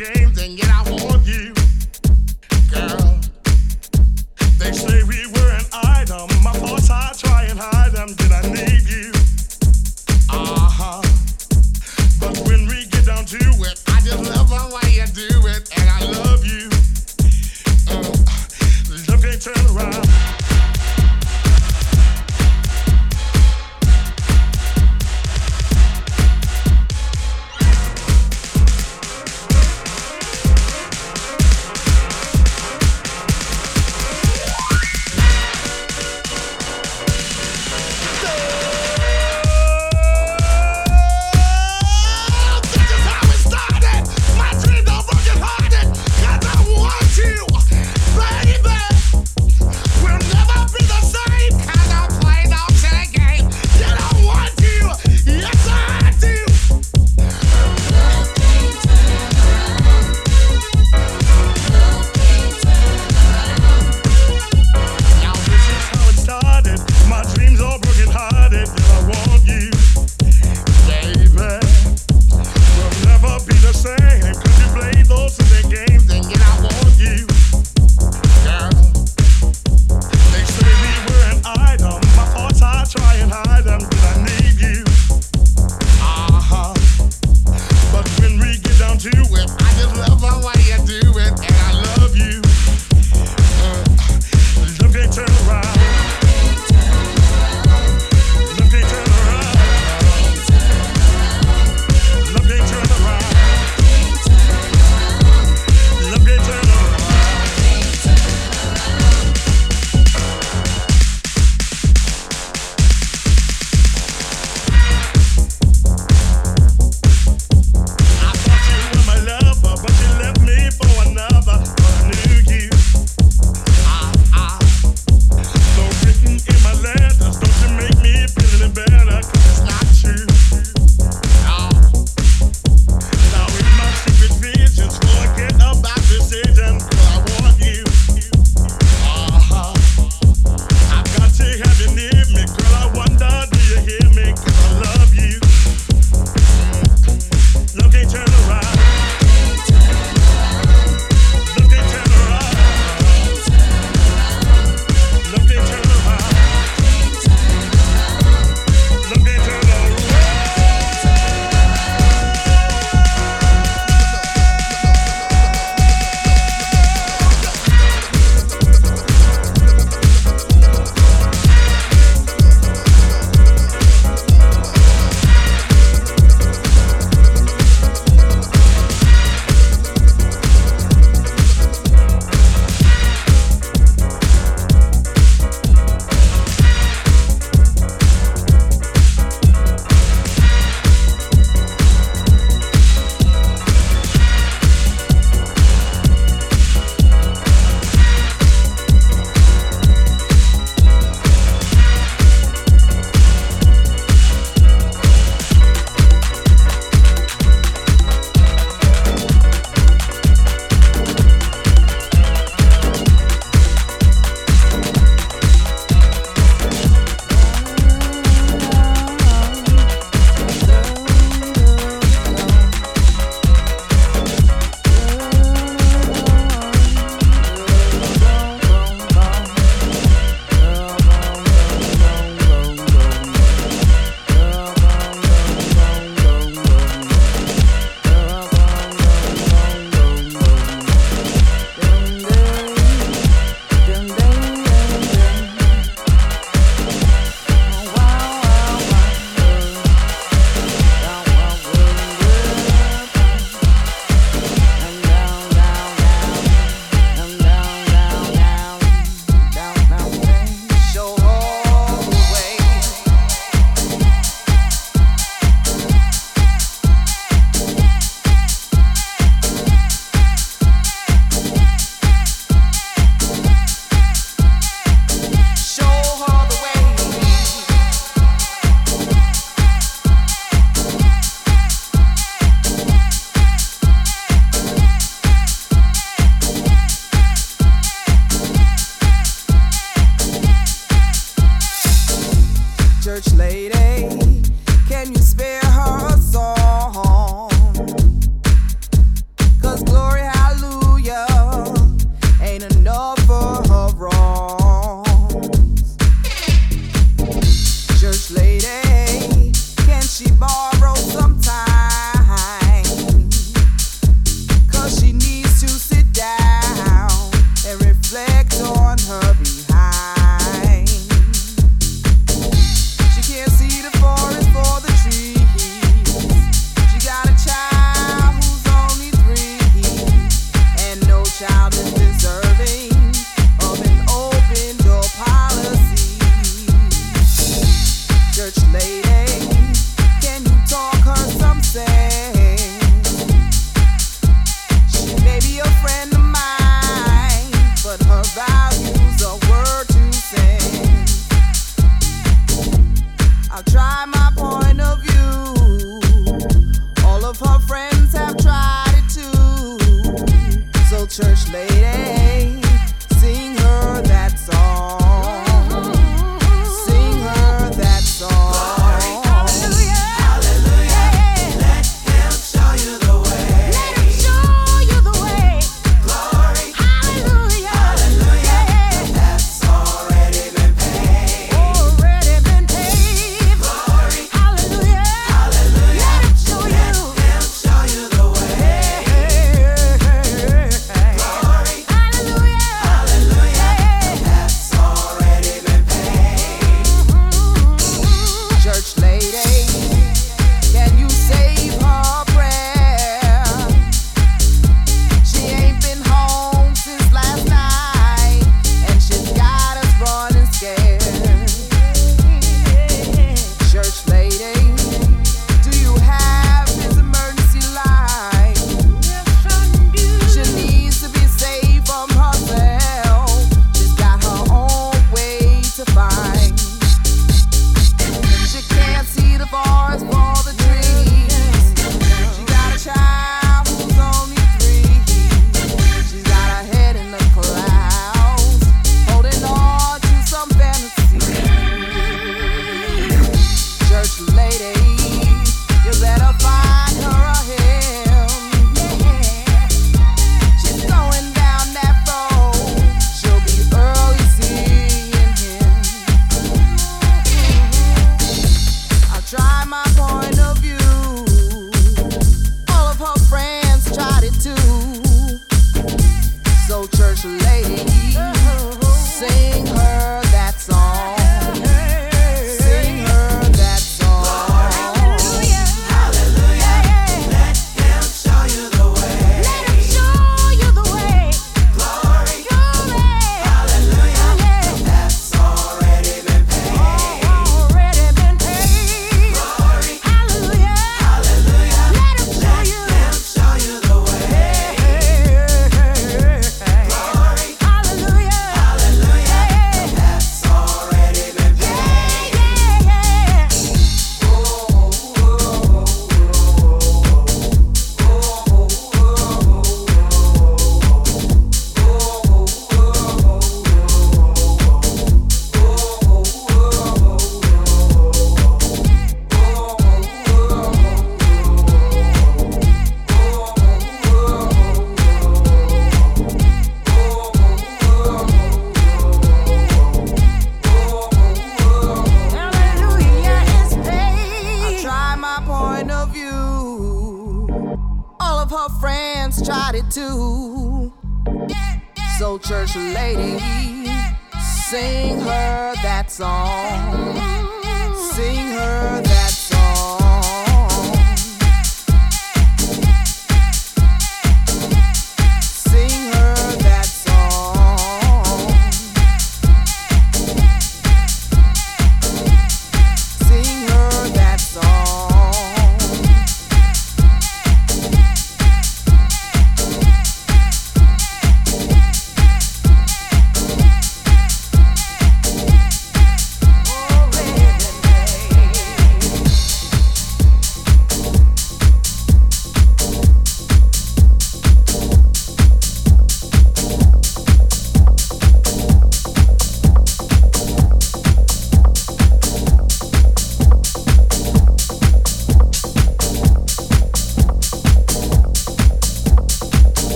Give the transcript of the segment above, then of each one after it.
Go!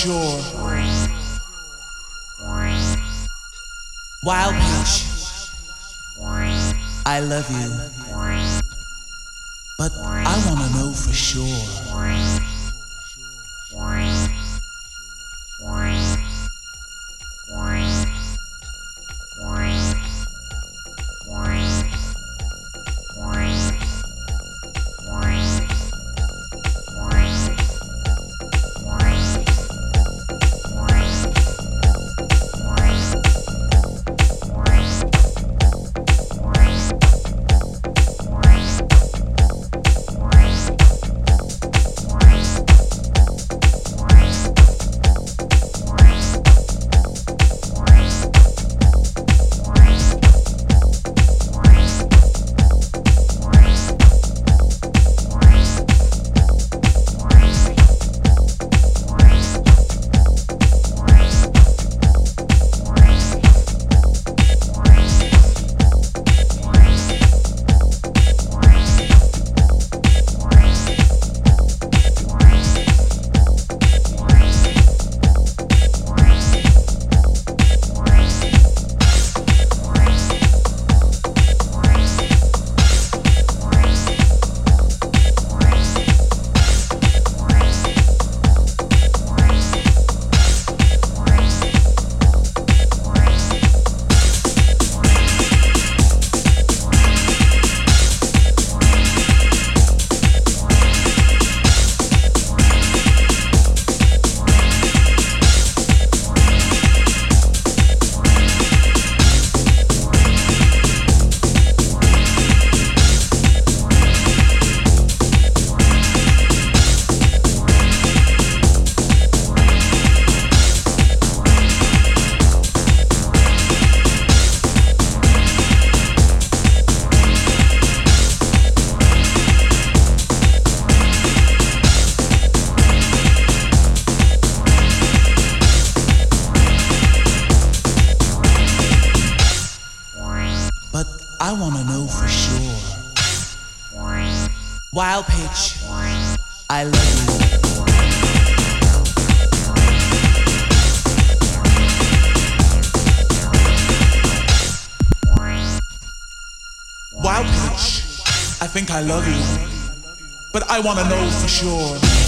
Sure. Wild Couch, I think I love you, but I wanna know for sure.